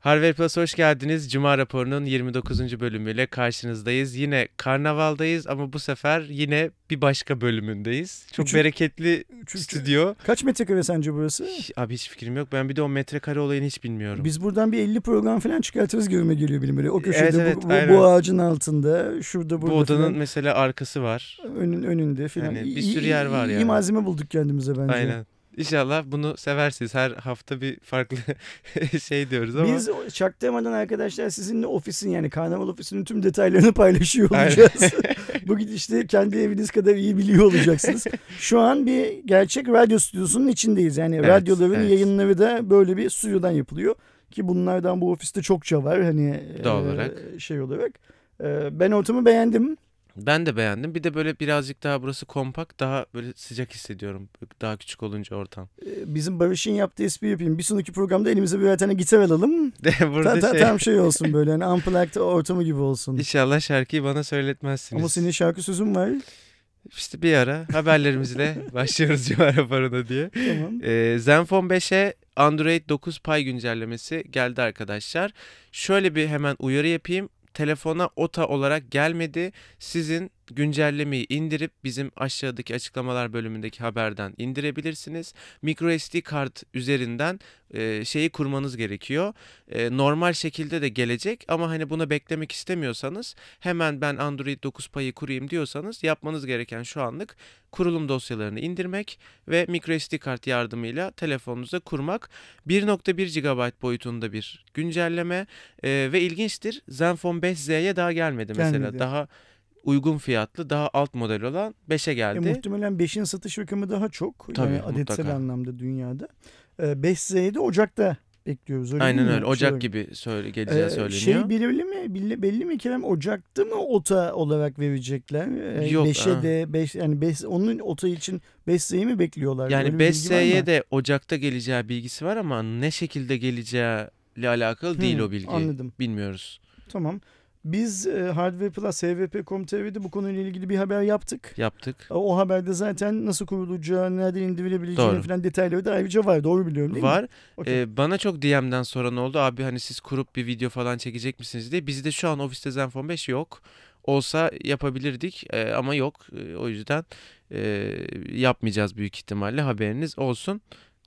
Harvard Plus hoş geldiniz. Cuma raporunun 29. bölümüyle karşınızdayız. Yine karnavaldayız ama bu sefer yine bir başka bölümündeyiz. Çok Üçü- bereketli Üçüncü- stüdyo. Kaç metrekare sence burası? Abi hiç fikrim yok. Ben bir de o metrekare olayını hiç bilmiyorum. Biz buradan bir 50 program falan çıkartırız gibime geliyor benim böyle. O köşede Evet, bu, evet, bu, aynen. bu ağacın altında, şurada bu burada odanın falan, mesela arkası var. önün, önünde falan. Yani bir sürü yer var iyi, yani. İyi malzeme bulduk kendimize bence. Aynen. İnşallah bunu seversiniz. Her hafta bir farklı şey diyoruz ama. Biz çaktırmadan arkadaşlar sizinle ofisin yani karnaval ofisinin tüm detaylarını paylaşıyor olacağız. Bu gidişte kendi eviniz kadar iyi biliyor olacaksınız. Şu an bir gerçek radyo stüdyosunun içindeyiz. Yani Evet, radyoların evet. yayınları da böyle bir stüdyodan yapılıyor. Ki bunlardan bu ofiste çokça var hani Doğal e, olarak. şey olarak. E, ben ortamı beğendim. Ben de beğendim. Bir de böyle birazcık daha burası kompakt. Daha böyle sıcak hissediyorum. Daha küçük olunca ortam. E, Bizim Barış'ın yaptığı espri yapayım. Bir sonraki programda elimize birer tane gitar alalım. Burada Ta, ta- şey... Tam şey olsun böyle hani unplugged ortamı gibi olsun. İnşallah şarkıyı bana söyletmezsiniz. Ama senin şarkı sözün var. İşte bir ara haberlerimizle başlıyoruz Cuma raporuna diye. Tamam. Ee, Zenfone 5'e Android 9 Pay güncellemesi geldi arkadaşlar. Şöyle bir hemen uyarı yapayım. Telefona OTA olarak gelmedi. Sizin güncellemeyi indirip bizim aşağıdaki açıklamalar bölümündeki haberden indirebilirsiniz. microSD kart üzerinden e, şeyi kurmanız gerekiyor. E, normal şekilde de gelecek ama hani buna beklemek istemiyorsanız hemen ben Android 9 payı kurayım diyorsanız yapmanız gereken şu anlık kurulum dosyalarını indirmek ve microSD kart yardımıyla telefonunuza kurmak. 1.1 GB boyutunda bir güncelleme e, ve ilginçtir Zenfone 5Z'ye daha gelmedi mesela. Gelmedi. Daha uygun fiyatlı, daha alt model olan 5'e E, geldi. muhtemelen 5'in satış rakamı daha çok. Tabii, yani adetsel mutlaka. anlamda dünyada. E, 5Z'yi de Ocak'ta bekliyoruz. Öyle Aynen değil öyle. Ocak Şey- gibi söyle geleceği E, söyleniyor. Şey belirli mi? Belli, belli mi Kerem? Ocak'ta mı OTA olarak verecekler? E, Yok, 5'e ha. de 5 yani 5 onun OTA için 5Z'yi mi bekliyorlar? Yani bir bilgi var 5S'ye mı? de Ocak'ta geleceği bilgisi var ama ne şekilde geleceğiyle alakalı değil Hı, o bilgi. Anladım. Bilmiyoruz. Tamam. Biz e, Hardware Plus, HVP.com.tr'de bu konuyla ilgili bir haber yaptık. Yaptık. O haberde zaten nasıl kurulacağı, nereden indirilebileceğini Doğru. falan detayları da ayrıca var. Doğru biliyorum değil mi? Var. Okey. Ee, bana çok DM'den soran oldu. Abi hani siz kurup bir video falan çekecek misiniz diye. Bizde şu an ofiste Zenfone 5 yok. Olsa yapabilirdik Ee, ama yok. Ee, o yüzden e, yapmayacağız büyük ihtimalle. Haberiniz olsun.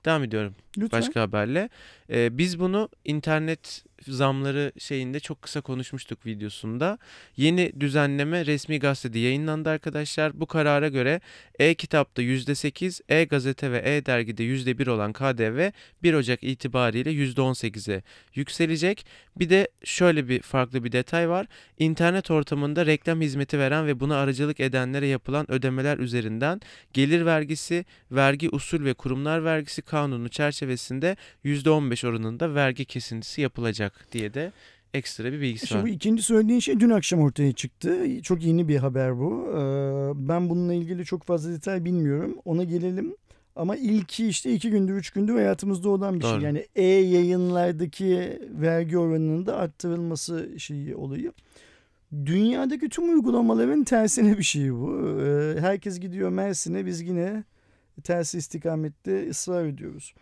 Devam ediyorum. Lütfen. başka haberle. Ee, biz bunu internet zamları şeyinde çok kısa konuşmuştuk videosunda. Yeni düzenleme resmi gazetede yayınlandı arkadaşlar. Bu karara göre e-kitapta %8, e-gazete ve e-dergide %1 olan KDV 1 Ocak itibariyle %18'e yükselecek. Bir de şöyle bir farklı bir detay var. İnternet ortamında reklam hizmeti veren ve buna aracılık edenlere yapılan ödemeler üzerinden gelir vergisi, vergi usul ve kurumlar vergisi kanunu çerçevesinde %15 oranında vergi kesintisi yapılacak diye de ekstra bir bilgisi Şimdi var. bu ikinci söylediğin şey dün akşam ortaya çıktı. Çok yeni bir haber bu. Ee, Ben bununla ilgili çok fazla detay bilmiyorum. Ona gelelim. Ama ilki işte iki gündür, üç gündür hayatımızda olan bir Doğru. şey. Yani e-yayınlardaki vergi oranının da arttırılması şeyi olayı. Dünyadaki tüm uygulamaların tersine bir şey bu. Ee, Herkes gidiyor Mersin'e biz yine tersi istikamette ısrar ediyoruz.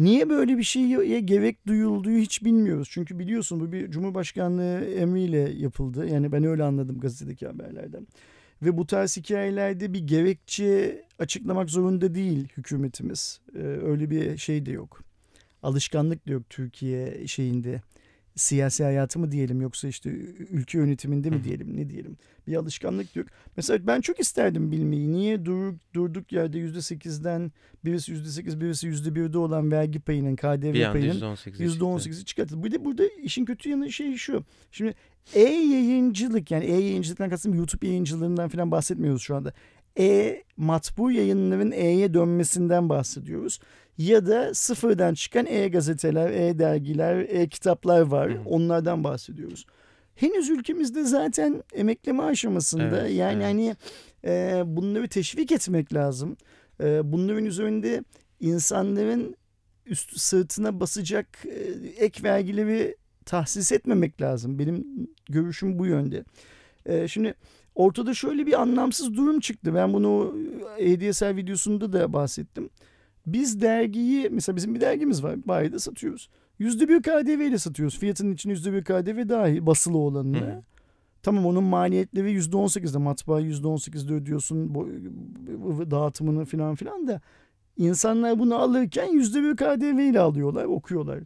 Niye böyle bir şeye gerek duyulduğu hiç bilmiyoruz. Çünkü biliyorsun bu bir Cumhurbaşkanlığı emriyle yapıldı. Yani ben öyle anladım gazetedeki haberlerden. Ve bu tarz hikayelerde bir gerekçe açıklamak zorunda değil hükümetimiz. Ee, öyle bir şey de yok. Alışkanlık da yok Türkiye şeyinde. Siyasi hayatı mı diyelim yoksa işte ülke yönetiminde mi diyelim ne diyelim. Bir alışkanlık yok. Mesela ben çok isterdim bilmeyi. Niye dur, durduk yerde %8'den birisi %8 birisi %1'de olan vergi payının KDV Bir payının %18'e çıktı. %18'i çıkartıldı. Bir de burada işin kötü yanı şey şu. Şimdi e-yayıncılık yani e-yayıncılıktan kastım YouTube yayıncılığından falan bahsetmiyoruz şu anda. E matbu yayınların E'ye dönmesinden bahsediyoruz. Ya da sıfırdan çıkan e-gazeteler, e-dergiler, e-kitaplar var. Hı. Onlardan bahsediyoruz. Henüz ülkemizde zaten emekleme aşamasında Evet, yani evet. hani e, bunları teşvik etmek lazım. E, bunların üzerinde insanların üst sırtına basacak e, ek vergileri tahsis etmemek lazım. Benim görüşüm bu yönde. E, şimdi ortada şöyle bir anlamsız durum çıktı. Ben bunu ADSL videosunda da bahsettim. Biz dergiyi mesela bizim bir dergimiz var. Bayide satıyoruz. %1 KDV ile satıyoruz. Fiyatının için %1 KDV dahil basılı olanını. Hı. Tamam onun maliyetleri %18'de matbaa %18'de ödüyorsun dağıtımını filan filan da insanlar bunu alırken %1 KDV ile alıyorlar okuyorlar.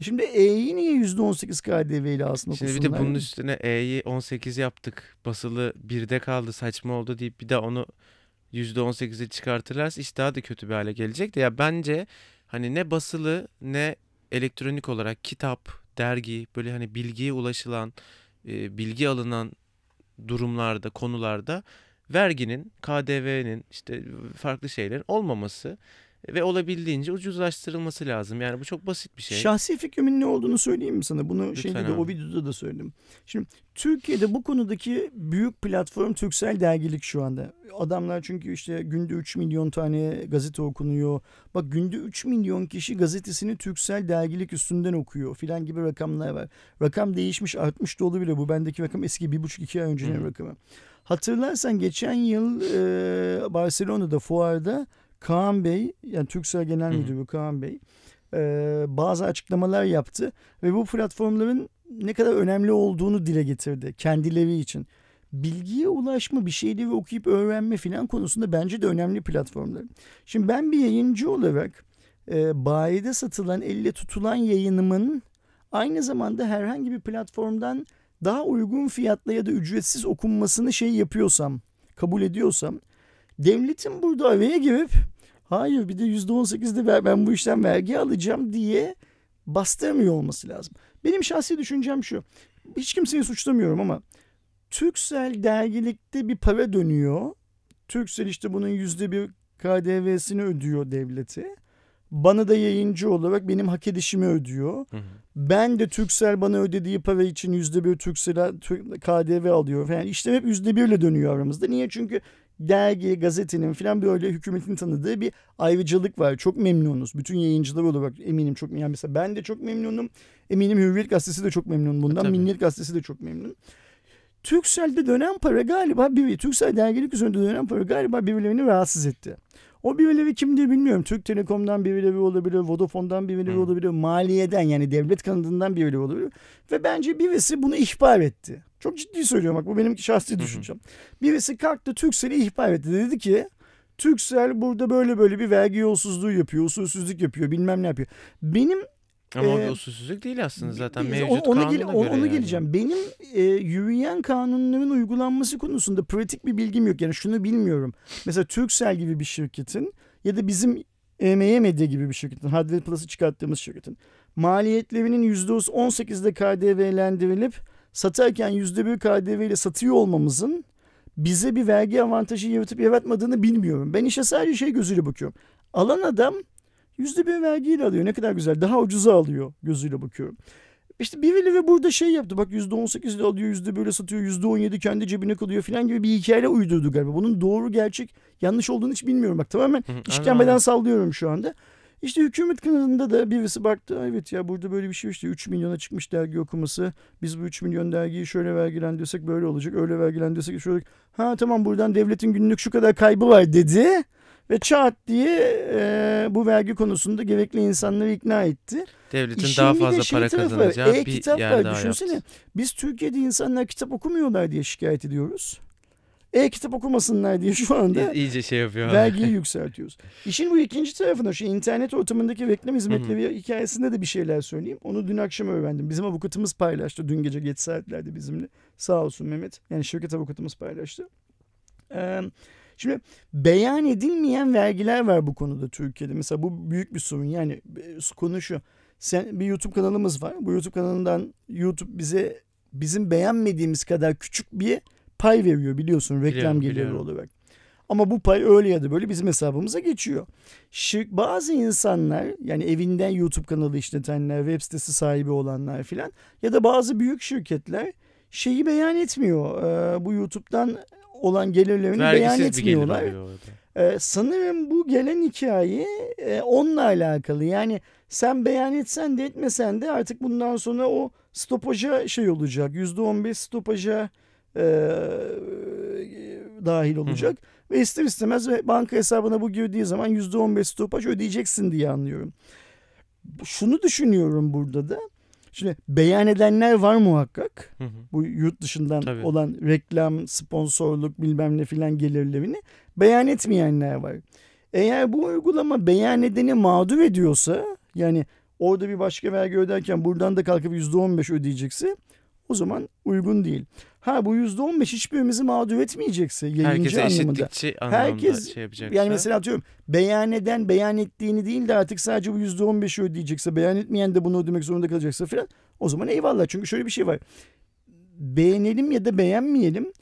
Şimdi E'yi niye %18 KDV ile aslında Şimdi bir de bunun üstüne E'yi 18 yaptık. Basılı 1'de kaldı saçma oldu deyip bir de onu %18'e çıkartırlarsa iş daha da kötü bir hale gelecek de. Ya bence hani ne basılı ne elektronik olarak kitap, dergi böyle hani bilgiye ulaşılan, e, bilgi alınan durumlarda, konularda verginin, KDV'nin işte farklı şeylerin olmaması ve olabildiğince ucuzlaştırılması lazım. Yani bu çok basit bir şey. Şahsi fikrimin ne olduğunu söyleyeyim mi sana? Bunu Lütfen şeyde de o videoda da söyledim. Şimdi Türkiye'de bu konudaki büyük platform Türksel Dergilik şu anda. Adamlar çünkü işte günde 3 milyon tane gazete okunuyor. Bak günde 3 milyon kişi gazetesini Türksel Dergilik üstünden okuyor filan gibi rakamlar var. Rakam değişmiş artmış da olabilir. Bu bendeki rakam eski 1,5-2 ay öncenin rakamı. Hatırlarsan geçen yıl e, Barcelona'da fuarda Kaan Bey yani Türksel Genel Müdürü Kaan Bey e, bazı açıklamalar yaptı ve bu platformların ne kadar önemli olduğunu dile getirdi kendileri için. Bilgiye ulaşma, bir şeyleri okuyup öğrenme filan konusunda bence de önemli platformlar. Şimdi ben bir yayıncı olarak e, bayide satılan, elle tutulan yayınımın aynı zamanda herhangi bir platformdan daha uygun fiyatla ya da ücretsiz okunmasını şey yapıyorsam, kabul ediyorsam devletin burada araya girip hayır bir de %18'de ver, ben bu işten vergi alacağım diye bastırmıyor olması lazım. Benim şahsi düşüncem şu. Hiç kimseyi suçlamıyorum ama Türksel dergilikte bir para dönüyor. Türksel işte bunun yüzde bir KDV'sini ödüyor devleti. Bana da yayıncı olarak benim hak edişimi ödüyor. Hı hı. Ben de Türksel bana ödediği para için yüzde bir Türksel'e KDV alıyor. Yani işte hep yüzde birle dönüyor aramızda. Niye? Çünkü dergi, gazetenin falan böyle hükümetin tanıdığı bir ayrıcalık var. Çok memnunuz. Bütün yayıncılar olarak eminim çok yani mesela ben de çok memnunum. Eminim Hürriyet Gazetesi de çok memnun bundan. Tabii. Milliyet Gazetesi de çok memnun. Türksel'de dönen para galiba bir Türksel dergilik üzerinde dönen para galiba birilerini rahatsız etti. O birileri kimdir bilmiyorum. Türk Telekom'dan birileri olabilir, Vodafone'dan birileri hmm. olabilir, maliyeden yani devlet kanadından birileri olabilir. Ve bence birisi bunu ihbar etti. Çok ciddi söylüyorum bak bu benim şahsi düşüncem. Birisi kalktı Türksel'i ihbar etti. Dedi ki Türksel burada böyle böyle bir vergi yolsuzluğu yapıyor, usulsüzlük yapıyor, bilmem ne yapıyor. Benim ama e, usulsüzlük değil aslında zaten mevcut ona, gel, onu, onu yani. geleceğim. Benim e, yürüyen kanunların uygulanması konusunda pratik bir bilgim yok. Yani şunu bilmiyorum. Mesela Turkcell gibi bir şirketin ya da bizim EME Medya gibi bir şirketin, Hardware Plus'ı çıkarttığımız şirketin maliyetlerinin %18'de KDV'lendirilip satarken %1 KDV ile satıyor olmamızın bize bir vergi avantajı yaratıp yaratmadığını bilmiyorum. Ben işe sadece şey gözüyle bakıyorum. Alan adam yüzde bir vergiyle alıyor. Ne kadar güzel. Daha ucuza alıyor gözüyle bakıyorum. İşte birileri burada şey yaptı. Bak yüzde on sekiz alıyor, yüzde böyle satıyor, yüzde on yedi kendi cebine kalıyor falan gibi bir hikaye uydurdu galiba. Bunun doğru, gerçek, yanlış olduğunu hiç bilmiyorum. Bak tamamen işkembeden sallıyorum şu anda. İşte hükümet kanalında da birisi baktı. Evet ya burada böyle bir şey işte 3 milyona çıkmış dergi okuması. Biz bu 3 milyon dergiyi şöyle vergilendirsek böyle olacak. Öyle vergilendirsek şöyle. Ha tamam buradan devletin günlük şu kadar kaybı var dedi. Ve çat diye e, bu vergi konusunda gerekli insanları ikna etti. Devletin İşin daha fazla şey para kazanacağı e, bir yer daha düşünsene. yaptı. Biz Türkiye'de insanlar kitap okumuyorlar diye şikayet ediyoruz e-kitap okumasınlar diye şu anda iyice şey yapıyor. Vergiyi yükseltiyoruz. İşin bu ikinci tarafına şu internet ortamındaki reklam hizmetleri hikayesinde de bir şeyler söyleyeyim. Onu dün akşam öğrendim. Bizim avukatımız paylaştı dün gece geç saatlerde bizimle. Sağ olsun Mehmet. Yani şirket avukatımız paylaştı. Ee, şimdi beyan edilmeyen vergiler var bu konuda Türkiye'de. Mesela bu büyük bir sorun. Yani e, konu şu. Sen bir YouTube kanalımız var. Bu YouTube kanalından YouTube bize bizim beğenmediğimiz kadar küçük bir pay veriyor biliyorsun reklam geliri olarak. Ama bu pay öyle ya da böyle bizim hesabımıza geçiyor. Şirk, bazı insanlar yani evinden YouTube kanalı işletenler, web sitesi sahibi olanlar filan ya da bazı büyük şirketler şeyi beyan etmiyor. Ee, bu YouTube'dan olan gelirlerini Vergisiz beyan etmiyorlar. Ee, sanırım bu gelen hikaye e, onunla alakalı. Yani sen beyan etsen de etmesen de artık bundan sonra o stopaja şey olacak. %15 stopaja e, dahil olacak. Hı hı. Ve ister istemez banka hesabına bu girdiği zaman %15 stopaj ödeyeceksin diye anlıyorum. Şunu düşünüyorum burada da. Şimdi beyan edenler var muhakkak. Hı hı. Bu yurt dışından Tabii. olan reklam, sponsorluk bilmem ne filan gelirlerini beyan etmeyenler var. Eğer bu uygulama beyan edeni mağdur ediyorsa yani orada bir başka vergi öderken buradan da kalkıp %15 ödeyecekse o zaman uygun değil. Ha bu %15 hiçbirimizi mağdur etmeyecekse yayıncı Herkese anlamında. eşitlikçi anlamda Herkes- şey yapacaksa. Yani mesela atıyorum beyan eden beyan ettiğini değil de artık sadece bu %15'i ödeyecekse beyan etmeyen de bunu ödemek zorunda kalacaksa falan o zaman eyvallah. Çünkü şöyle bir şey var. Beğenelim ya da beğenmeyelim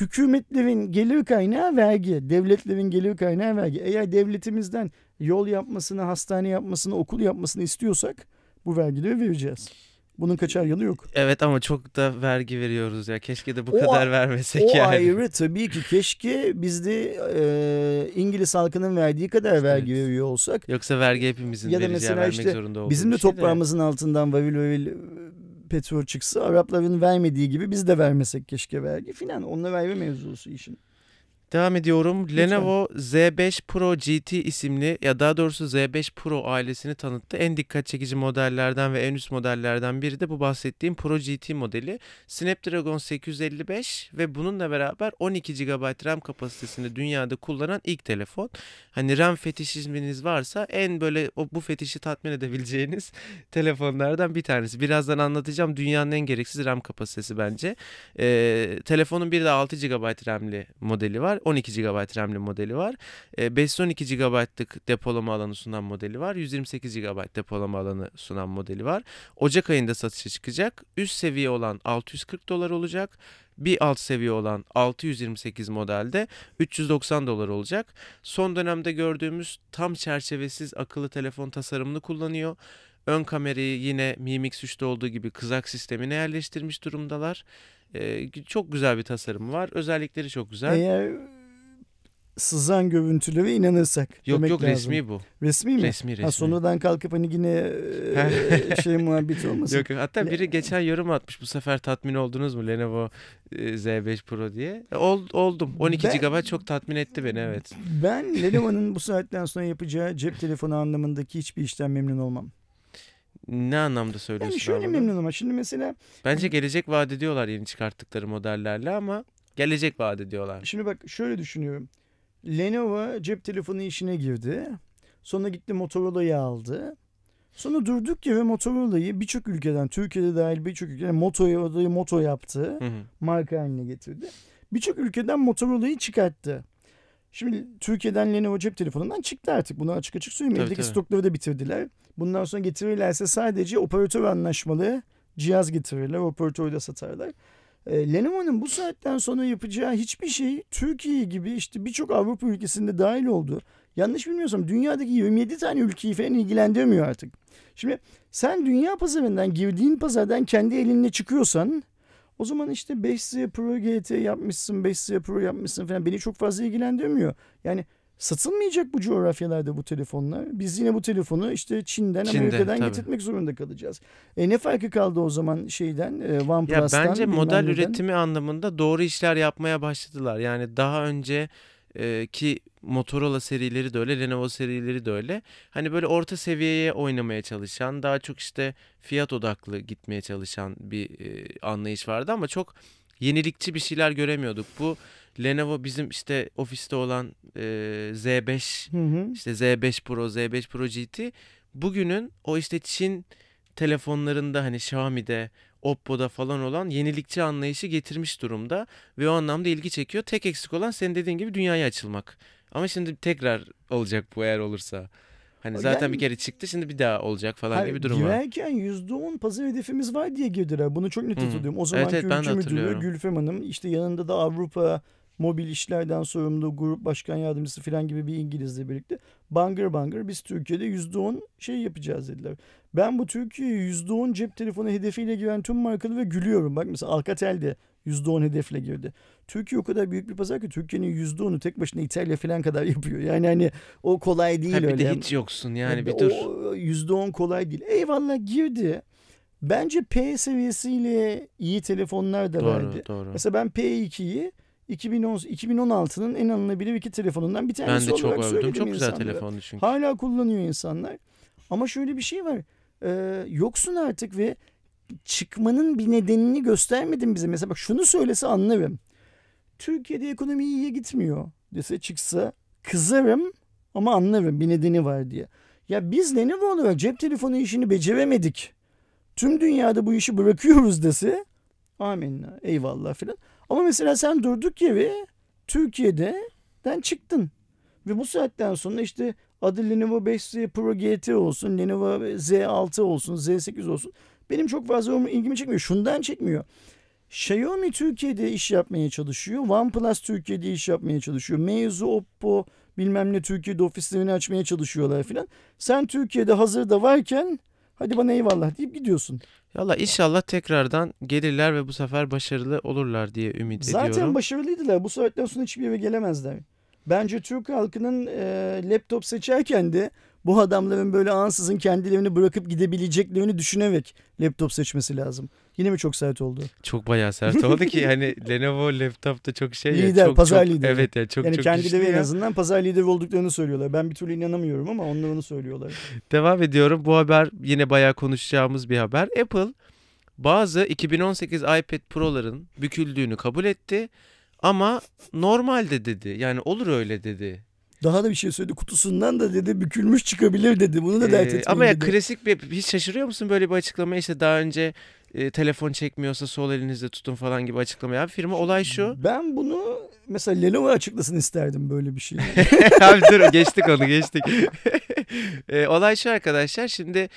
hükümetlerin gelir kaynağı vergi, devletlerin gelir kaynağı vergi. Eğer devletimizden yol yapmasını, hastane yapmasını, okul yapmasını istiyorsak bu vergileri vereceğiz. Bunun kaçar yanı yok. Evet ama çok da vergi veriyoruz ya. Keşke de bu O- kadar vermesek O yani. ayrı tabii ki keşke biz de e, İngiliz halkının verdiği kadar vergi Evet. veriyor olsak. Yoksa vergi hepimizin Ya da mesela vermek işte zorunda olduğu Bizim de şey toprağımızın altından varil varil e, petrol çıksa Arapların vermediği gibi biz de vermesek keşke vergi filan. Onunla verme mevzusu işin. Devam ediyorum. Lütfen. Lenovo Z5 Pro GT isimli ya daha doğrusu Z5 Pro ailesini tanıttı. En dikkat çekici modellerden ve en üst modellerden biri de bu bahsettiğim Pro GT modeli. Snapdragon 855 ve bununla beraber 12 GB RAM kapasitesini dünyada kullanan ilk telefon. Hani RAM fetişizminiz varsa en böyle o bu fetişi tatmin edebileceğiniz telefonlardan bir tanesi. Birazdan anlatacağım dünyanın en gereksiz RAM kapasitesi bence. Ee, telefonun bir de 6 GB RAM'li modeli var. 12 GB RAM'li modeli var. Ee, 512 GB'lık depolama alanı sunan modeli var. 128 GB depolama alanı sunan modeli var. Ocak ayında satışa çıkacak. Üst seviye olan 640 dolar olacak. Bir alt seviye olan 628 modelde 390 dolar olacak. Son dönemde gördüğümüz tam çerçevesiz akıllı telefon tasarımını kullanıyor. Ön kamerayı yine Mi Mix 3'te olduğu gibi kızak sistemine yerleştirmiş durumdalar. Ee, çok güzel bir tasarımı var. Özellikleri çok güzel. Eğer sızan görüntülere inanırsak. yok demek yok lazım. resmi bu. Resmi mi? Resmi resmi. Ha, sonradan kalkıp hani yine e, şey muhabbeti olmasın. Yok yok hatta biri geçen yorum atmış bu sefer tatmin oldunuz mu Lenovo e, Z5 Pro diye. E, Ol, oldum. 12 Ben- GB çok tatmin etti beni evet. Ben Lenovo'nun bu saatten sonra yapacağı cep telefonu anlamındaki hiçbir işten memnun olmam. Ne anlamda söylüyorsun Yani şöyle memnun ama şimdi mesela Bence gelecek vaat ediyorlar yeni çıkarttıkları modellerle ama gelecek vaat ediyorlar. şimdi bak şöyle düşünüyorum. Lenovo cep telefonu işine girdi. Sonra gitti Motorola'yı aldı. Sonra durduk yere Motorola'yı birçok ülkeden, Türkiye'de dahil birçok ülkeden Motorola'yı Moto yaptı. Hı hı. marka haline getirdi. Birçok ülkeden Motorola'yı çıkarttı. Şimdi Türkiye'den Lenovo cep telefonundan çıktı artık. Bunu açık açık söyleyeyim. Tabii, Eldeki tabii. stokları da bitirdiler. Bundan sonra getirirlerse sadece operatör anlaşmalı cihaz getirirler. Operatörde satarlar. E, Lenovo'nun bu saatten sonra yapacağı hiçbir şey Türkiye gibi işte birçok Avrupa ülkesinde dahil oldu. Yanlış bilmiyorsam dünyadaki 27 tane ülkeyi falan ilgilendirmiyor artık. Şimdi sen dünya pazarından girdiğin pazardan kendi elinle çıkıyorsan o zaman işte 5Z Pro GT yapmışsın, 5Z Pro yapmışsın falan beni çok fazla ilgilendirmiyor. Yani satılmayacak bu coğrafyalarda bu telefonlar. Biz yine bu telefonu işte Çin'den, Çin'de, Amerika'dan tabii. getirtmek zorunda kalacağız. E ne farkı kaldı o zaman şeyden, e, Ya OnePlus'tan? bence bilmem model neden? üretimi anlamında doğru işler yapmaya başladılar. Yani daha önce e, ki Motorola serileri de öyle, Lenovo serileri de öyle. Hani böyle orta seviyeye oynamaya çalışan, daha çok işte fiyat odaklı gitmeye çalışan bir e, anlayış vardı ama çok yenilikçi bir şeyler göremiyorduk. Bu Lenovo bizim işte ofiste olan e, Z5 Hı hı. işte Z5 Pro, Z5 Pro GT bugünün o işte Çin telefonlarında hani Xiaomi'de, Oppo'da falan olan yenilikçi anlayışı getirmiş durumda ve o anlamda ilgi çekiyor. Tek eksik olan senin dediğin gibi dünyaya açılmak. Ama şimdi tekrar olacak bu eğer olursa. Hani zaten Yani- bir kere çıktı şimdi bir daha olacak falan Hayır, gibi bir durum var. girerken %10 pazar hedefimiz var diye girdiler. Bunu çok net hatırlıyorum. O zamanki evet, de ülke müdürü. Gülfem Hanım işte yanında da Avrupa mobil işlerden sorumlu grup başkan yardımcısı falan gibi bir İngilizle birlikte bangır bangır biz Türkiye'de %10 şey yapacağız dediler. Ben bu Türkiye'ye %10 cep telefonu hedefiyle giren tüm markaları ve gülüyorum. Bak mesela Alcatel de %10 hedefle girdi. Türkiye o kadar büyük bir pazar ki Türkiye'nin %10'u tek başına İtalya falan kadar yapıyor. Yani hani o kolay değil Ha, bir öyle. de hiç yoksun yani Ya bir o dur. %10 kolay değil. Eyvallah girdi. Bence P seviyesiyle iyi telefonlar da verdi. Doğru doğru. Mesela ben P2'yi 2010 2016'nın en alınabilir iki telefonundan bir Ben tanesi de çok olarak övdüm. Çok güzel insanlara. telefondu çünkü. Hala kullanıyor insanlar. Ama şöyle bir şey var. Ee, yoksun artık ve çıkmanın bir nedenini göstermedin bize. Mesela bak şunu söylese anlarım. Türkiye'de ekonomi iyiye gitmiyor dese çıksa kızarım ama anlarım bir nedeni var diye. Ya biz Lenovo olarak cep telefonu işini beceremedik. Tüm dünyada bu işi bırakıyoruz dese amenna eyvallah filan. Ama mesela sen durduk yere Türkiye'den çıktın. Ve bu saatten sonra işte adı Lenovo 5C Pro GT olsun, Lenovo Z6 olsun, Z8 olsun. Benim çok fazla ilgimi çekmiyor. Şundan çekmiyor. Xiaomi Türkiye'de iş yapmaya çalışıyor. OnePlus Türkiye'de iş yapmaya çalışıyor. Meizu, Oppo bilmem ne Türkiye'de ofislerini açmaya çalışıyorlar filan. Sen Türkiye'de hazırda varken hadi bana eyvallah deyip gidiyorsun. Valla inşallah tekrardan gelirler ve bu sefer başarılı olurlar diye ümit Zaten ediyorum. Zaten başarılıydılar. Bu saatten sonra hiçbir yere gelemezler. Bence Türk halkının e, laptop seçerken de bu adamların böyle ansızın kendilerini bırakıp gidebileceklerini düşünerek laptop seçmesi lazım. Yine mi çok sert oldu? Çok bayağı sert oldu ki hani Lenovo laptopta çok şey ya, lider, çok, pazar çok, lideri. Evet ya çok yani çok kendileri en ya. azından pazar lideri olduklarını söylüyorlar. Ben bir türlü inanamıyorum ama onlar onu söylüyorlar. Devam ediyorum. Bu haber yine bayağı konuşacağımız bir haber. Apple bazı 2018 iPad Pro'ların büküldüğünü kabul etti. Ama normalde dedi. Yani olur öyle dedi. Daha da bir şey söyledi. Kutusundan da dedi bükülmüş çıkabilir dedi. Bunu da dert Ee, etmeyin ama ya dedi. klasik bir hiç şaşırıyor musun böyle bir açıklama işte daha önce e, telefon çekmiyorsa sol elinizde tutun falan gibi açıklama ya. Firma olay şu. Ben bunu mesela Lenovo açıklasın isterdim böyle bir şey. Abi dur geçtik onu geçtik. e, olay şu arkadaşlar şimdi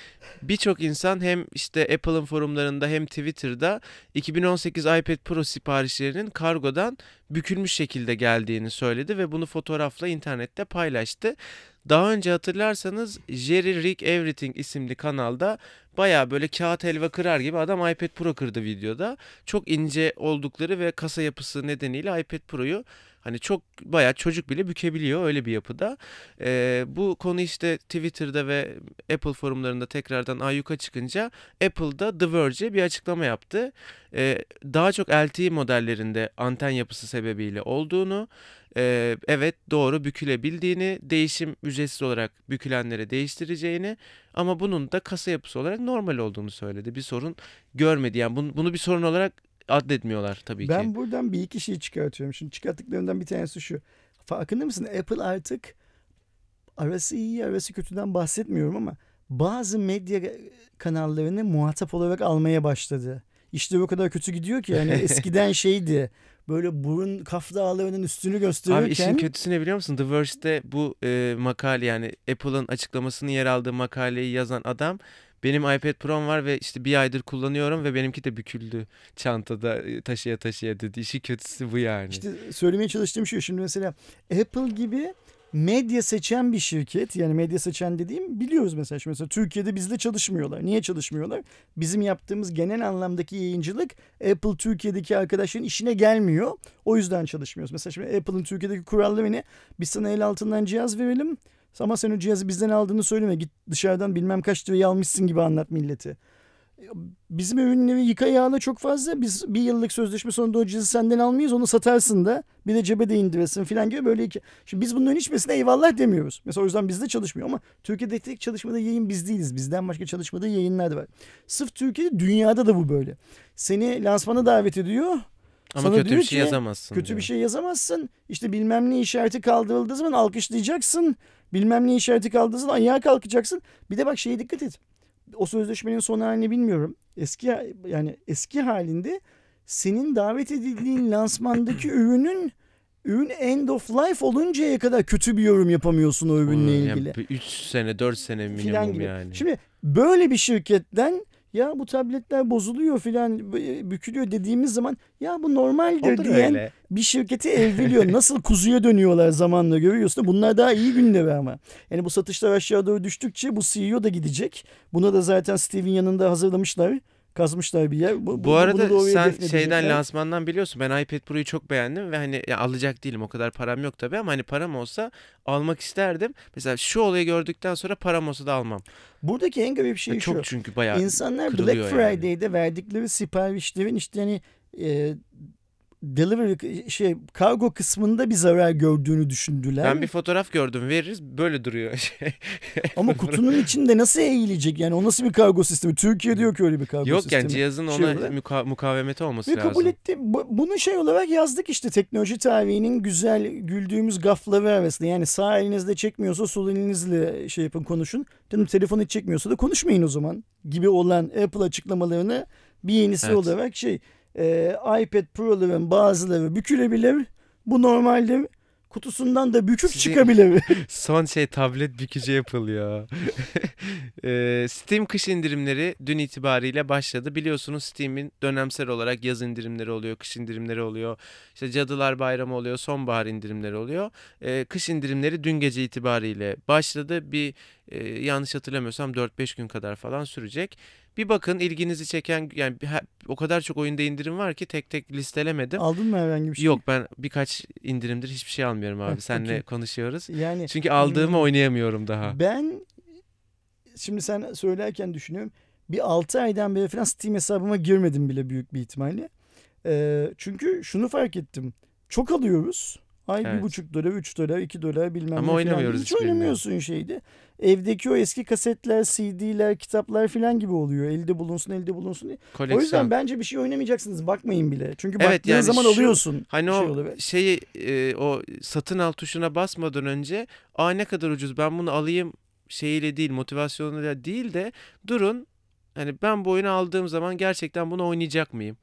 birçok insan hem işte Apple'ın forumlarında hem Twitter'da 2018 iPad Pro siparişlerinin kargodan bükülmüş şekilde geldiğini söyledi ve bunu fotoğrafla internette paylaştı. Daha önce hatırlarsanız Jerry Rig Everything isimli kanalda baya böyle kağıt helva kırar gibi adam iPad Pro kırdı videoda. Çok ince oldukları ve kasa yapısı nedeniyle iPad Pro'yu hani çok baya çocuk bile bükebiliyor öyle bir yapıda. Ee, bu konu işte Twitter'da ve Apple forumlarında tekrardan ayyuka çıkınca Apple'da The Verge'e bir açıklama yaptı. Ee, daha çok LTE modellerinde anten yapısı sebebiyle olduğunu ee, evet doğru bükülebildiğini, değişim ücretsiz olarak bükülenlere değiştireceğini ama bunun da kasa yapısı olarak normal olduğunu söyledi. Bir sorun görmedi. Yani bunu, bunu bir sorun olarak addetmiyorlar tabii ben ki. buradan bir iki şey çıkartıyorum. Şimdi çıkarttıklarımdan bir tanesi şu. Farkında mısın? Apple artık arası iyi arası kötüden bahsetmiyorum ama bazı medya kanallarını muhatap olarak almaya başladı. İşte o kadar kötü gidiyor ki yani eskiden şeydi böyle burun kaf dağlarının üstünü gösterirken. Abi işin kötüsü ne biliyor musun? The Verge'de bu e, makale yani Apple'ın açıklamasının yer aldığı makaleyi yazan adam benim iPad Pro'm var ve işte bir aydır kullanıyorum ve benimki de büküldü çantada taşıya taşıya dedi. İşin kötüsü bu yani. İşte söylemeye çalıştığım şey şimdi mesela Apple gibi medya seçen bir şirket yani medya seçen dediğim biliyoruz mesela şimdi mesela Türkiye'de bizle çalışmıyorlar. Niye çalışmıyorlar? Bizim yaptığımız genel anlamdaki yayıncılık Apple Türkiye'deki arkadaşların işine gelmiyor. O yüzden çalışmıyoruz. Mesela şimdi Apple'ın Türkiye'deki kuralları ne? Biz sana el altından cihaz verelim. Ama sen o cihazı bizden aldığını söyleme. Git dışarıdan bilmem kaç liraya almışsın gibi anlat milleti. Bizim ürünleri yıka yağla çok fazla. Biz bir yıllık sözleşme sonunda o cihazı senden almayız. Onu satarsın da. Bir de cebe de indiresin falan gibi böyle iki. Şimdi biz bunların hiçbirisine eyvallah demiyoruz. Mesela o yüzden bizde çalışmıyor ama Türkiye'de tek çalışmada yayın biz değiliz. Bizden başka çalışmadığı yayınlar da var. Sırf Türkiye'de dünyada da bu böyle. Seni lansmana davet ediyor. Ama Sana kötü bir şey ki, yazamazsın. Kötü diyor. bir şey yazamazsın. İşte bilmem ne işareti kaldırıldığı zaman alkışlayacaksın. Bilmem ne işareti kaldırdığı zaman ayağa kalkacaksın. Bir de bak şeye dikkat et. O sözleşmenin son halini bilmiyorum. Eski yani eski halinde senin davet edildiğin lansmandaki ürünün ürün end of life oluncaya kadar kötü bir yorum yapamıyorsun o ürünle Yani ilgili. 3 sene 4 sene minimum yani. Şimdi böyle bir şirketten ya bu tabletler bozuluyor filan bükülüyor dediğimiz zaman ya bu normaldir Olur diyen öyle. bir şirketi evriliyor. Nasıl kuzuya dönüyorlar zamanla görüyorsun. Bunlar daha iyi günleri ama. Yani bu satışlar aşağı doğru düştükçe bu CEO da gidecek. Buna da zaten Steve'in yanında hazırlamışlar. Kazmışlar bir yer. Bu, bunu arada sen şeyden lansmandan biliyorsun ben iPad Pro'yu çok beğendim ve hani ya alacak değilim o kadar param yok tabii ama hani param olsa almak isterdim. Mesela şu olayı gördükten sonra param olsa da almam. Buradaki en garip şey Ya şu. çok çünkü bayağı İnsanlar Black kırılıyor yani. Friday'de verdikleri siparişlerin işte hani e, delivery şey kargo kısmında bir zarar gördüğünü düşündüler. Ben bir fotoğraf gördüm veririz böyle duruyor. Şey. Ama kutunun içinde nasıl eğilecek yani o nasıl bir kargo sistemi? Türkiye'de yok öyle bir kargo Yok sistemi. yani cihazın Şey ona olarak. muka- mukavemeti olması Ve lazım. kabul etti. Bu- Bunu şey olarak yazdık işte teknoloji tarihinin güzel güldüğümüz gafları arasında. Yani sağ elinizle çekmiyorsa sol elinizle şey yapın konuşun. Canım telefon hiç çekmiyorsa da konuşmayın o zaman gibi olan Apple açıklamalarını bir yenisi Evet. olarak şey e, iPad Pro'ların bazıları bükülebilir. Bu normalde kutusundan da bükük Sizin- çıkabilir. Son şey tablet bükücü yapılıyor. Eee, Steam kış indirimleri dün itibariyle başladı. Biliyorsunuz Steam'in dönemsel olarak yaz indirimleri oluyor, kış indirimleri oluyor. İşte Cadılar Bayramı oluyor, sonbahar indirimleri oluyor. Eee, kış indirimleri dün gece itibariyle başladı. Bir eee, yanlış hatırlamıyorsam 4-5 gün kadar falan sürecek. Bir bakın ilginizi çeken yani o kadar çok oyunda indirim var ki tek tek listelemedim. Aldın mı herhangi bir şey? Yok ben birkaç indirimdir hiçbir şey almıyorum abi. Okey. konuşuyoruz. Yani Çünkü aldığımı Hmm. oynayamıyorum daha. Ben şimdi sen söylerken düşünüyorum. Bir 6 aydan beri falan Steam hesabıma girmedim bile büyük bir ihtimalle. Ee, çünkü şunu fark ettim. Çok alıyoruz. Ay bir Evet. buçuk dolar, üç dolar, iki dolar bilmem Ama ne falan. oynamıyoruz Hiç oynamıyorsun şeydi. Evdeki o eski kasetler, CD'ler, kitaplar falan gibi oluyor. Elde bulunsun, elde bulunsun diye. O Koleksiyon. yüzden bence bir şey oynamayacaksınız. Bakmayın bile. Çünkü Evet, baktığın yani zaman şu- alıyorsun. Hani bir şey o olarak. şeyi e, o satın al tuşuna basmadan önce aa ne kadar ucuz ben bunu alayım şeyiyle değil motivasyonuyla değil de durun hani ben bu oyunu aldığım zaman gerçekten bunu oynayacak mıyım?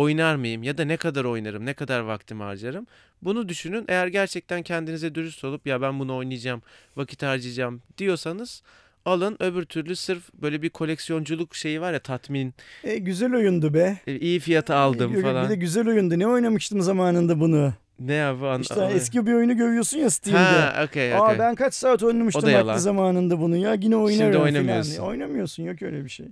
Oynar mıyım ya da ne kadar oynarım, ne kadar vaktimi harcarım? Bunu düşünün. Eğer gerçekten kendinize dürüst olup ya ben bunu oynayacağım, vakit harcayacağım diyorsanız alın. Öbür türlü sırf böyle bir koleksiyonculuk şeyi var ya tatmin, E, güzel oyundu be. e, iyi fiyata aldım Bir de falan. güzel oyundu. Ne oynamıştım zamanında bunu? Ne ya bu an- İşte an- eski bir oyunu görüyorsun ya Steam'de. Ha, okey, Aa okey. ben kaç saat oynamıştım vakti zamanında bunu ya yine oynarım falan. oynamıyorsun. Oynamıyorsun yok öyle bir şey.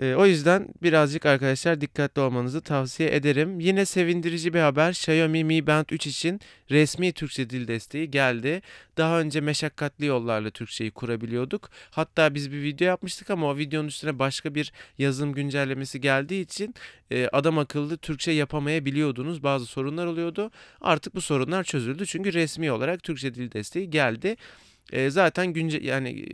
Ee, o yüzden birazcık arkadaşlar dikkatli olmanızı tavsiye ederim. Yine sevindirici bir haber. Xiaomi Mi Band 3 için resmi Türkçe dil desteği geldi. Daha önce meşakkatli yollarla Türkçeyi kurabiliyorduk. Hatta biz bir video yapmıştık ama o videonun üstüne başka bir yazılım güncellemesi geldiği için e, adam akıllı Türkçe yapamayabiliyordunuz. Bazı sorunlar oluyordu. Artık bu sorunlar çözüldü çünkü resmi olarak Türkçe dil desteği geldi. E, zaten günce yani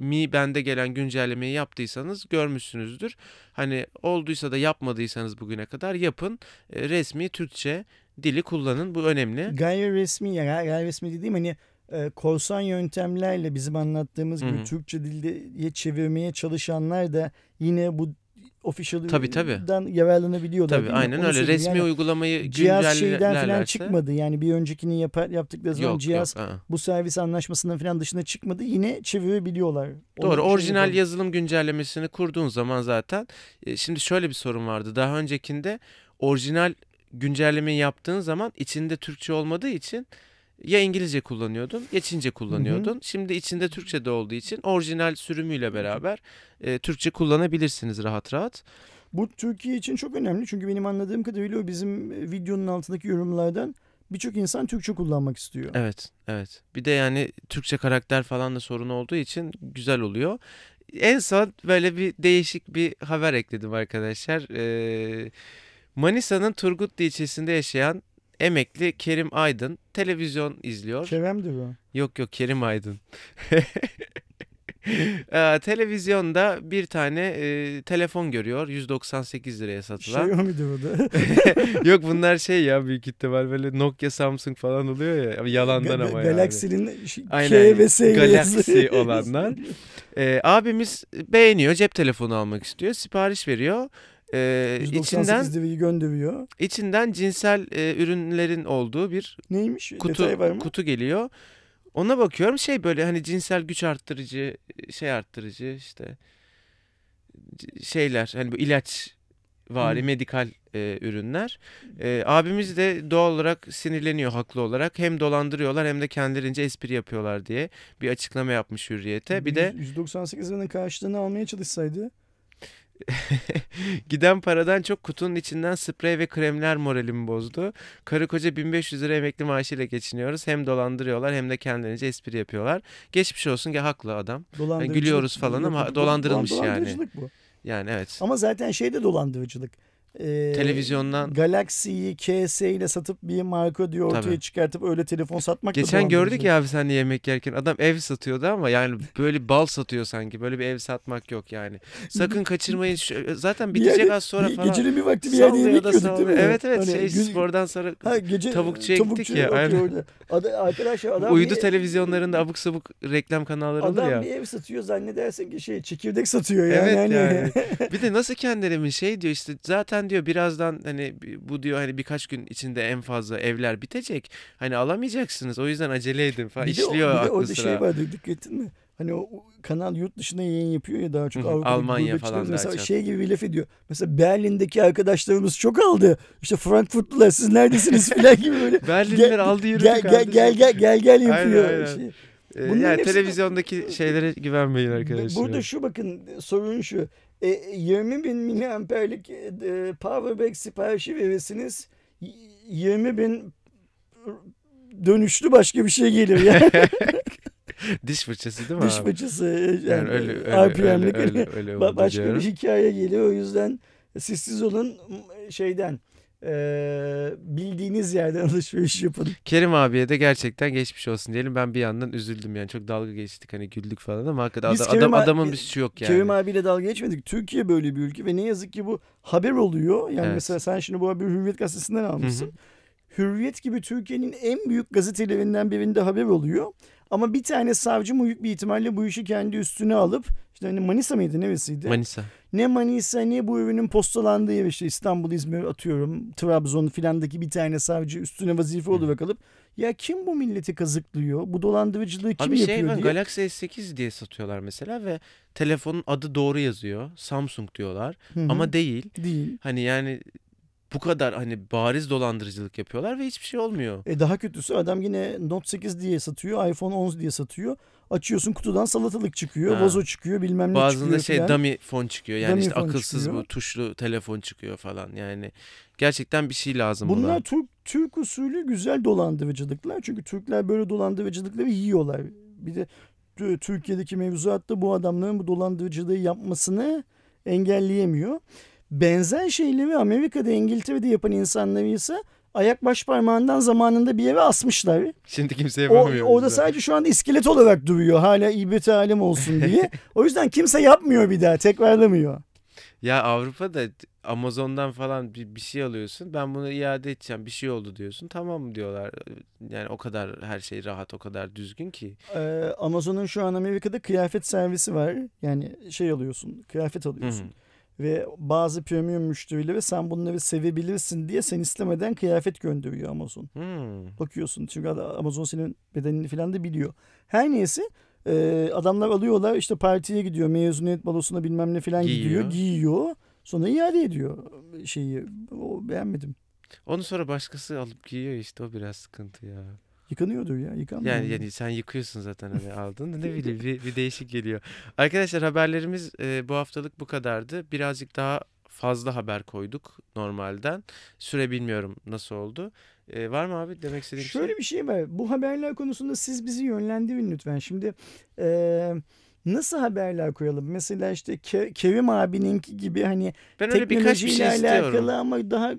Mi Band'e gelen güncellemeyi yaptıysanız görmüşsünüzdür. Hani olduysa da yapmadıysanız bugüne kadar yapın. E, resmi Türkçe dili kullanın. Bu önemli. Gayri resmi ya gayri resmi dediğim hani e, korsan yöntemlerle bizim anlattığımız gibi Hı hı. Türkçe dilde çevirmeye çalışanlar da yine bu official'dan Tabii, tabii. yararlanabiliyorlar. Tabii değil aynen öyle. söyleyeyim. Resmi Yani uygulamayı cihaz şeyden falan çıkmadı. Yani bir öncekini yapar, yaptıkları zaman yok cihaz yok. aa. bu servis anlaşmasından falan dışına çıkmadı. Yine çevirebiliyorlar. Doğru. şey Orijinal yapalım. yazılım güncellemesini kurduğun zaman zaten e, şimdi şöyle bir sorun vardı. Daha öncekinde orijinal güncellemeyi yaptığın zaman içinde Türkçe olmadığı için ya İngilizce kullanıyordun ya Çince kullanıyordun. Şimdi içinde Türkçe de olduğu için orijinal sürümüyle beraber e, Türkçe kullanabilirsiniz rahat rahat. Bu Türkiye için çok önemli. Çünkü benim anladığım kadarıyla bizim e, videonun altındaki yorumlardan birçok insan Türkçe kullanmak istiyor. Evet, evet. Bir de yani Türkçe karakter falan da sorun olduğu için güzel oluyor. En son böyle bir değişik bir haber ekledim arkadaşlar. Ee, Manisa'nın Turgutlu ilçesinde yaşayan emekli Kerim Aydın televizyon izliyor. Kerem'dir o. Yok yok Kerim Aydın. Ee, televizyonda bir tane e, telefon görüyor 198 liraya satılan. Xiaomi'dir o da. Yok bunlar şey ya büyük ihtimal böyle Nokia Samsung falan oluyor ya yalandan Ga- ama yani. Galaxy'nin ş- K ve S Galaxy olanlar. Ee, abimiz beğeniyor cep telefonu almak istiyor sipariş veriyor. Ee, 198 içinden gönderiyor. içinden cinsel e, ürünlerin olduğu bir Neymiş? kutu Detay var mı? kutu geliyor. Ona bakıyorum şey böyle hani cinsel güç arttırıcı şey arttırıcı işte şeyler hani bu ilaç vari Hı. medikal e, ürünler. E, abimiz de doğal olarak sinirleniyor haklı olarak. Hem dolandırıyorlar hem de kendilerince espri yapıyorlar diye bir açıklama yapmış Hürriyet'e. Bir de 198 liranın karşılığını almaya çalışsaydı. Giden paradan çok kutunun içinden sprey ve kremler moralimi bozdu. Karı koca 1500 lira emekli maaşıyla geçiniyoruz. Hem dolandırıyorlar hem de kendilerince espri yapıyorlar. Geçmiş olsun ki haklı adam. Dolandırıcılık. gülüyoruz falan ama dolandırılmış yani. dolandırıcılık bu. Yani evet. Ama zaten şey de dolandırıcılık. E, Televizyondan Galaxy'yi KS ile satıp bir marka diye ortaya Tabii. çıkartıp öyle telefon satmak da Geçen gördük dolandırıcılık. ya abi senle yemek yerken adam ev satıyordu ama yani böyle bal satıyor sanki. Böyle bir ev satmak yok yani. Sakın kaçırmayın. Şu- Zaten bitecek yerde- az sonra bir- falan. Gecenin bir vakti bir yerde yemek da yiyorduk değil mi? Evet evet Hani şey gün- spordan sonra Ha, gece Tavukçuya gittik ya, aynen. Ada- arkadaşlar adam uydu bir, televizyonlarında abuk sabuk reklam kanalları olur adam ya. bir ev satıyor zannedersin ki şey çekirdek satıyor yani. Evet Hani- yani. Bir de nasıl kendileri şey diyor işte zaten diyor birazdan hani bu diyor hani birkaç gün içinde en fazla evler bitecek. Hani alamayacaksınız o yüzden acele edin falan. Bir de o- bir de orada sıra. şey vardı dikkat ettin mi? Hani o kanal yurt dışına yayın yapıyor ya daha çok Hı Avrupa'da Almanya falan daha mesela çok. şey gibi bir laf ediyor. Mesela Berlin'deki arkadaşlarımız çok aldı. İşte Frankfurtlular siz neredesiniz falan gibi böyle. Berlinler Gel- aldı yürüdü Gel gel gel gel gel gel yapıyor. Aynen, aynen. Şey. Ee, Bunların yani hepsi- televizyondaki şeylere güvenmeyin arkadaşlar. Burada şu bakın sorun şu. E, 20 bin miliamperlik e, powerbank siparişi verirsiniz. Y- 20 bin dönüşlü başka bir şey gelir yani. Diş fırçası değil mi Diş abi? fırçası yani, Yani öyle öyle öyle, RPM'lik öyle, öyle oldu başka bir hikaye geliyor. O yüzden siz siz olun şeyden e, bildiğiniz yerden alışveriş yapın. Kerim abiye de gerçekten geçmiş olsun diyelim. Ben bir yandan üzüldüm yani. Çok dalga geçtik hani güldük falan ama hakikaten Biz adam, Kerim adam- adamın biz- bir suçu yok yani. Kerim abiyle dalga geçmedik. Türkiye böyle bir ülke ve ne yazık ki bu haber oluyor. Yani Evet. mesela sen şimdi bu haberi Hürriyet gazetesinden almışsın. Hürriyet gibi Türkiye'nin en büyük gazetelerinden birinde haber oluyor. Ama bir tane savcı büyük bir ihtimalle bu işi kendi üstüne alıp işte hani Manisa mıydı neresiydi? Manisa. ne Manisa ne bu ürünün postalandığı yer işte İstanbul, İzmir atıyorum Trabzon filandaki bir tane savcı üstüne vazife olarak alıp ya kim bu milleti kazıklıyor? Bu dolandırıcılığı kim Abi şey yapıyor var diye. Galaxy S8 diye satıyorlar mesela ve telefonun adı doğru yazıyor. Samsung diyorlar Hı hı. ama değil. değil. Hani yani bu kadar hani bariz dolandırıcılık yapıyorlar ve hiçbir şey olmuyor. E daha kötüsü adam yine Note 8 diye satıyor, iPhone 10 diye satıyor. Açıyorsun kutudan salatalık çıkıyor, Ha. vazo çıkıyor, bilmem ne Bazında çıkıyor şey filan. dummy fon çıkıyor. Yani Dummy işte akılsız çıkıyor. bu tuşlu telefon çıkıyor falan. Yani gerçekten bir şey lazım Bunlar buna. Türk Türk usulü güzel dolandırıcılıklar. Çünkü Türkler böyle dolandırıcılıkları yiyorlar. Bir de Tü- Türkiye'deki mevzuatta bu adamların bu dolandırıcılığı yapmasını engelleyemiyor. Benzer şeyleri Amerika'da, İngiltere'de yapan insanları ise ayak baş parmağından zamanında bir yere asmışlar. Şimdi kimse yapamıyor. o da bize. sadece şu anda iskelet olarak duruyor. Hala ibret alem olsun diye. O yüzden kimse yapmıyor bir daha. Tekrarlamıyor. Ya Avrupa'da Amazon'dan falan bir, bir şey alıyorsun. Ben bunu iade edeceğim. Bir şey oldu diyorsun. Tamam diyorlar. Yani o kadar her şey rahat, o kadar düzgün ki. Ee, Amazon'un şu an Amerika'da kıyafet servisi var. Yani şey alıyorsun, kıyafet alıyorsun. Hı hı. Ve bazı premium müşterileri sen bunları sevebilirsin diye sen istemeden kıyafet gönderiyor Amazon. Hmm. Bakıyorsun çünkü Amazon senin bedenini falan da biliyor. Her neyse e, adamlar alıyorlar işte partiye gidiyor mezuniyet balosuna bilmem ne falan gidiyor Giyiyor. giyiyor. Sonra iade ediyor şeyi. O beğenmedim. Onu sonra başkası alıp giyiyor işte o biraz sıkıntı ya. Yıkanıyordur ya yıkanmıyor. Yani yani sen yıkıyorsun zaten hani aldın ne bileyim bir, bir değişik geliyor. Arkadaşlar haberlerimiz e, bu haftalık bu kadardı. Birazcık daha fazla haber koyduk normalden. Süre bilmiyorum nasıl oldu. E, var mı abi demek istediğin şey? Şöyle bir şey var. Bu haberler konusunda siz bizi yönlendirin lütfen. Şimdi e, nasıl haberler koyalım? Mesela işte Ke- Kevim abininki gibi hani Ben öyle birkaç bir şey teknolojiyle istiyorum. alakalı ama daha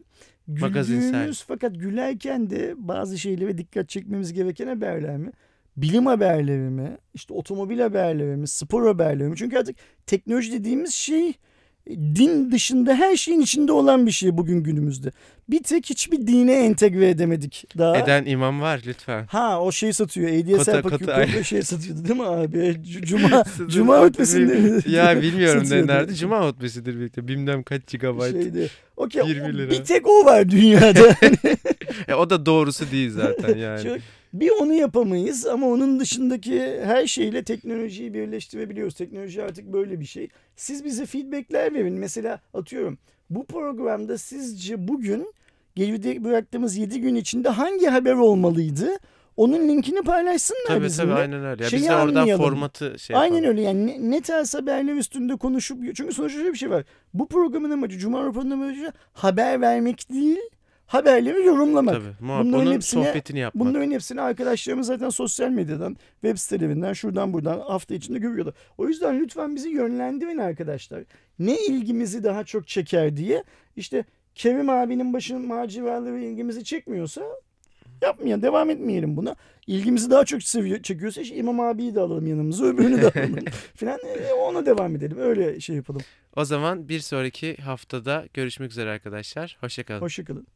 Magazinsel. güldüğümüz fakat gülerken de bazı şeylere dikkat çekmemiz gereken haberler mi? Bilim haberleri mi? İşte otomobil haberleri mi? Spor haberleri mi? Çünkü artık teknoloji dediğimiz şey din dışında her şeyin içinde olan bir şey bugün günümüzde. Bir tek hiçbir dine entegre edemedik daha. Eden imam var lütfen. Ha o şey satıyor. ADSL paketi şey satıyordu değil mi abi? Cuma Cuma hutbesinde. Ya bilmiyorum ne nerede. Cuma hutbesidir birlikte. Bilmem kaç gigabayt. Şeydi. Okey. 20 lira. Bir tek o var dünyada. E, o da doğrusu değil zaten yani. Şu- bir onu yapamayız ama onun dışındaki her şeyle teknolojiyi birleştirebiliyoruz. Teknoloji artık böyle bir şey. Siz bize feedbackler verin. Mesela atıyorum bu programda sizce bugün geride bıraktığımız 7 gün içinde hangi haber olmalıydı? Onun linkini paylaşsınlar Tabii bizimle. tabii aynen öyle. Ya Şeyi biz de oradan anlayalım. formatı şey Aynen yapalım. öyle yani ne, ne tarz haberler üstünde konuşup çünkü sonuçta şöyle bir şey var. Bu programın amacı Cuma raporunun amacı haber vermek değil haberleri yorumlamak. Tabii. Bunların onun hepsine- sohbetini yapmak. Bunların hepsini arkadaşlarımız zaten sosyal medyadan, web sitelerinden, şuradan buradan hafta içinde görüyorlar. O yüzden lütfen bizi yönlendirin arkadaşlar. Ne ilgimizi daha çok çeker diye. İşte Kerim abinin başının maceraları ilgimizi çekmiyorsa yapmayalım, devam etmeyelim buna. İlgimizi daha çok seviyor, çekiyorsa işte İmam abiyi de alalım yanımıza, öbürünü de alalım filan. E, ona devam edelim. Öyle şey yapalım. O zaman bir sonraki haftada görüşmek üzere arkadaşlar. Hoşçakalın. Hoşçakalın.